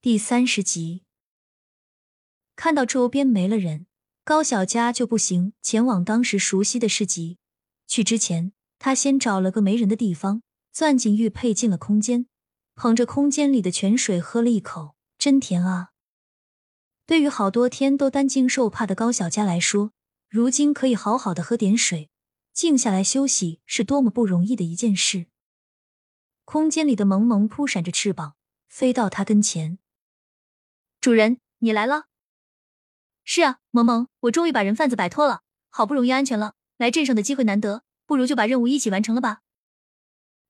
第三十集，看到周边没了人，高小佳就不行，前往当时熟悉的市集。去之前，他先找了个没人的地方，钻进玉佩进了空间，捧着空间里的泉水喝了一口，真甜啊！对于好多天都担惊受怕的高小佳来说，如今可以好好的喝点水，静下来休息，是多么不容易的一件事。空间里的萌萌扑闪着翅膀，飞到他跟前。主人，你来了。是啊，萌萌，我终于把人贩子摆脱了，好不容易安全了。来镇上的机会难得，不如就把任务一起完成了吧。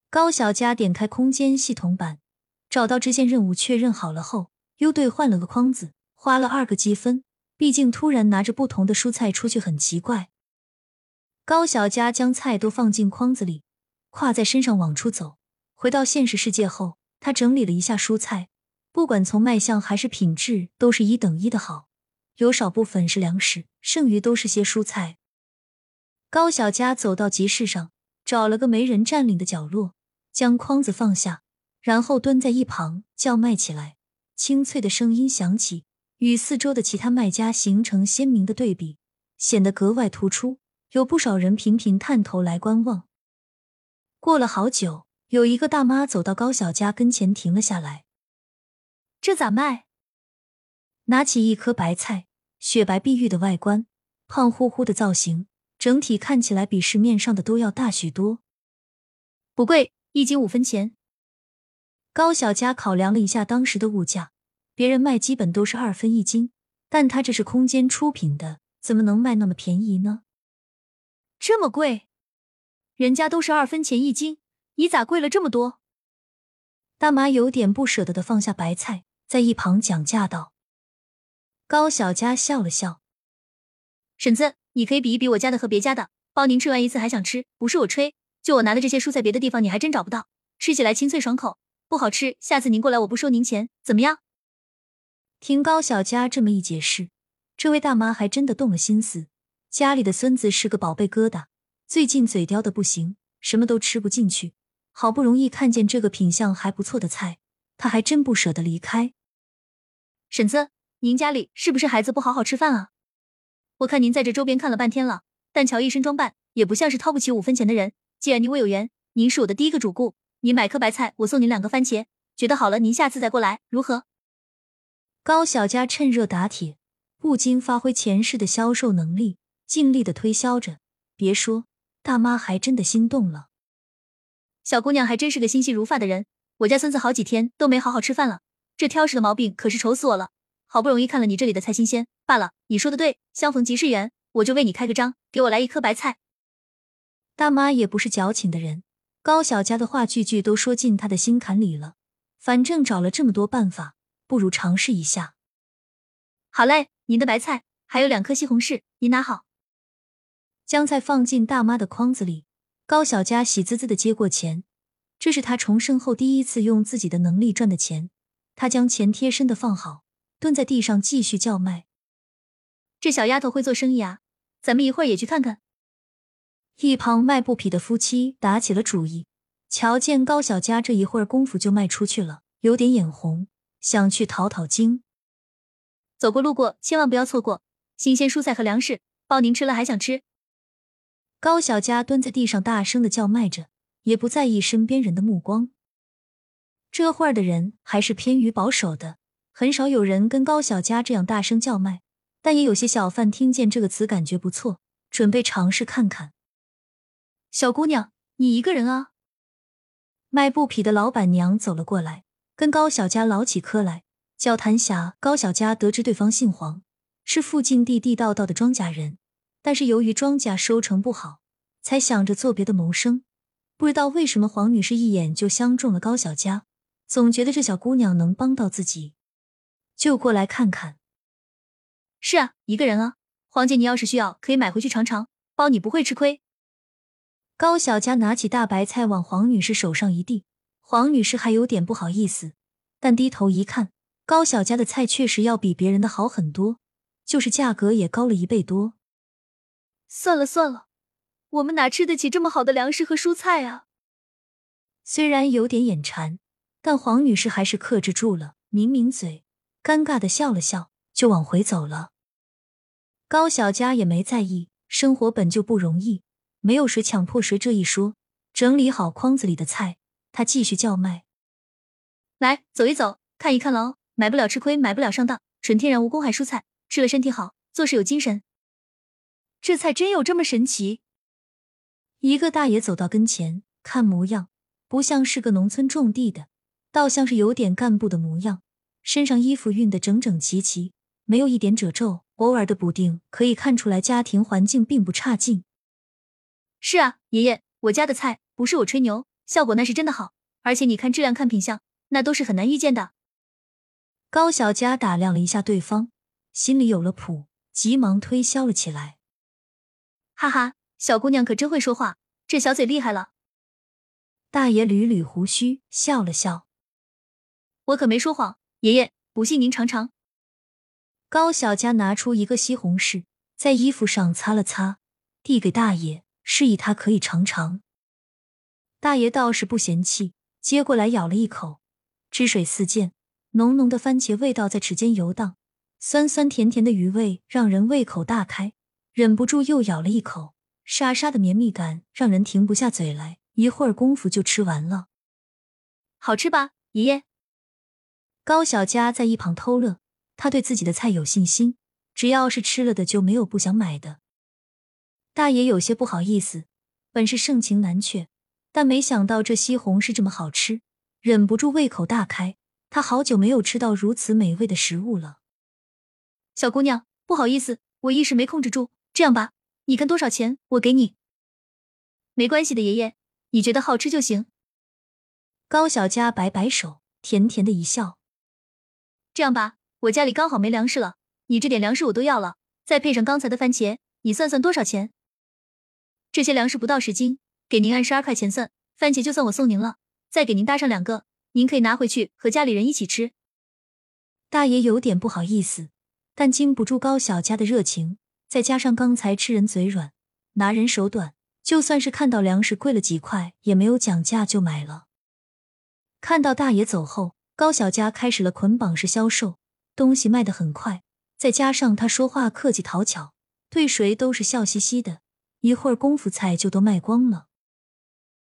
高小佳点开空间系统版，找到支线任务，确认好了后，又兑换了个框子，花了二个积分。毕竟突然拿着不同的蔬菜出去很奇怪。高小佳将菜都放进筐子里，挎在身上往出走。回到现实世界后，他整理了一下蔬菜。不管从卖相还是品质，都是一等一的好。有少部分是粮食，剩余都是些蔬菜。高小佳走到集市上，找了个没人占领的角落，将筐子放下，然后蹲在一旁叫卖起来。清脆的声音响起，与四周的其他卖家形成鲜明的对比，显得格外突出。有不少人频频探头来观望。过了好久，有一个大妈走到高小佳跟前，停了下来。这咋卖？拿起一颗白菜，雪白碧玉的外观，胖乎乎的造型，整体看起来比市面上的都要大许多。不贵，一斤五分钱。高小佳考量了一下当时的物价，别人卖基本都是二分一斤，但他这是空间出品的，怎么能卖那么便宜呢？这么贵？人家都是二分钱一斤，你咋贵了这么多？大妈有点不舍得的放下白菜。在一旁讲价道：“高小佳笑了笑，婶子，你可以比一比我家的和别家的，包您吃完一次还想吃。不是我吹，就我拿的这些蔬菜，别的地方你还真找不到。吃起来清脆爽口，不好吃，下次您过来我不收您钱，怎么样？”听高小佳这么一解释，这位大妈还真的动了心思。家里的孙子是个宝贝疙瘩，最近嘴刁的不行，什么都吃不进去。好不容易看见这个品相还不错的菜，他还真不舍得离开。婶子，您家里是不是孩子不好好吃饭啊？我看您在这周边看了半天了，但瞧一身装扮，也不像是掏不起五分钱的人。既然您我有缘，您是我的第一个主顾，您买颗白菜，我送您两个番茄。觉得好了，您下次再过来，如何？高小佳趁热打铁，不禁发挥前世的销售能力，尽力的推销着。别说，大妈还真的心动了。小姑娘还真是个心细如发的人，我家孙子好几天都没好好吃饭了。这挑食的毛病可是愁死我了，好不容易看了你这里的菜新鲜，罢了，你说的对，相逢即是缘，我就为你开个张，给我来一颗白菜。大妈也不是矫情的人，高小佳的话句句都说进她的心坎里了。反正找了这么多办法，不如尝试一下。好嘞，您的白菜还有两颗西红柿，您拿好。将菜放进大妈的筐子里，高小佳喜滋滋的接过钱，这是他重生后第一次用自己的能力赚的钱。他将钱贴身的放好，蹲在地上继续叫卖。这小丫头会做生意啊，咱们一会儿也去看看。一旁卖布匹的夫妻打起了主意，瞧见高小佳这一会儿功夫就卖出去了，有点眼红，想去讨讨经。走过路过，千万不要错过新鲜蔬菜和粮食，包您吃了还想吃。高小佳蹲在地上大声的叫卖着，也不在意身边人的目光。这会儿的人还是偏于保守的，很少有人跟高小佳这样大声叫卖。但也有些小贩听见这个词，感觉不错，准备尝试看看。小姑娘，你一个人啊？卖布匹的老板娘走了过来，跟高小佳唠起嗑来，交谈下，高小佳得知对方姓黄，是附近地地道道的庄稼人，但是由于庄稼收成不好，才想着做别的谋生。不知道为什么，黄女士一眼就相中了高小佳。总觉得这小姑娘能帮到自己，就过来看看。是啊，一个人啊。黄姐，你要是需要，可以买回去尝尝，包你不会吃亏。高小佳拿起大白菜往黄女士手上一递，黄女士还有点不好意思，但低头一看，高小佳的菜确实要比别人的好很多，就是价格也高了一倍多。算了算了，我们哪吃得起这么好的粮食和蔬菜啊？虽然有点眼馋。但黄女士还是克制住了，抿抿嘴，尴尬的笑了笑，就往回走了。高小佳也没在意，生活本就不容易，没有谁强迫谁这一说。整理好筐子里的菜，他继续叫卖：“来，走一走，看一看喽，买不了吃亏，买不了上当，纯天然无公害蔬菜，吃了身体好，做事有精神。这菜真有这么神奇？”一个大爷走到跟前，看模样不像是个农村种地的，倒像是有点干部的模样，身上衣服熨得整整齐齐，没有一点褶皱。偶尔的补丁可以看出来家庭环境并不差劲。是啊，爷爷，我家的菜不是我吹牛，效果那是真的好，而且你看质量、看品相，那都是很难遇见的。高小佳打量了一下对方，心里有了谱，急忙推销了起来。哈哈，小姑娘可真会说话，这小嘴厉害了。大爷捋捋胡须，笑了笑。我可没说谎，爷爷，不信您尝尝。高小佳拿出一个西红柿，在衣服上擦了擦，递给大爷，示意他可以尝尝。大爷倒是不嫌弃，接过来咬了一口，汁水四溅，浓浓的番茄味道在齿间游荡，酸酸甜甜的鱼味让人胃口大开，忍不住又咬了一口，沙沙的绵密感让人停不下嘴来，一会儿功夫就吃完了。好吃吧，爷爷？高小佳在一旁偷乐。他对自己的菜有信心，只要是吃了的就没有不想买的。大爷有些不好意思，本是盛情难却，但没想到这西红柿这么好吃，忍不住胃口大开。他好久没有吃到如此美味的食物了。小姑娘，不好意思，我一时没控制住。这样吧，你看多少钱，我给你。没关系的，爷爷，你觉得好吃就行。高小佳摆摆手，甜甜的一笑。这样吧。我家里刚好没粮食了，你这点粮食我都要了，再配上刚才的番茄，你算算多少钱？这些粮食不到十斤，给您按十二块钱算，番茄就算我送您了，再给您搭上两个，您可以拿回去和家里人一起吃。大爷有点不好意思，但经不住高小佳的热情，再加上刚才吃人嘴软，拿人手短，就算是看到粮食贵了几块，也没有讲价就买了。看到大爷走后，高小佳开始了捆绑式销售。东西卖得很快，再加上她说话客气讨巧，对谁都是笑嘻嘻的，一会儿功夫菜就都卖光了。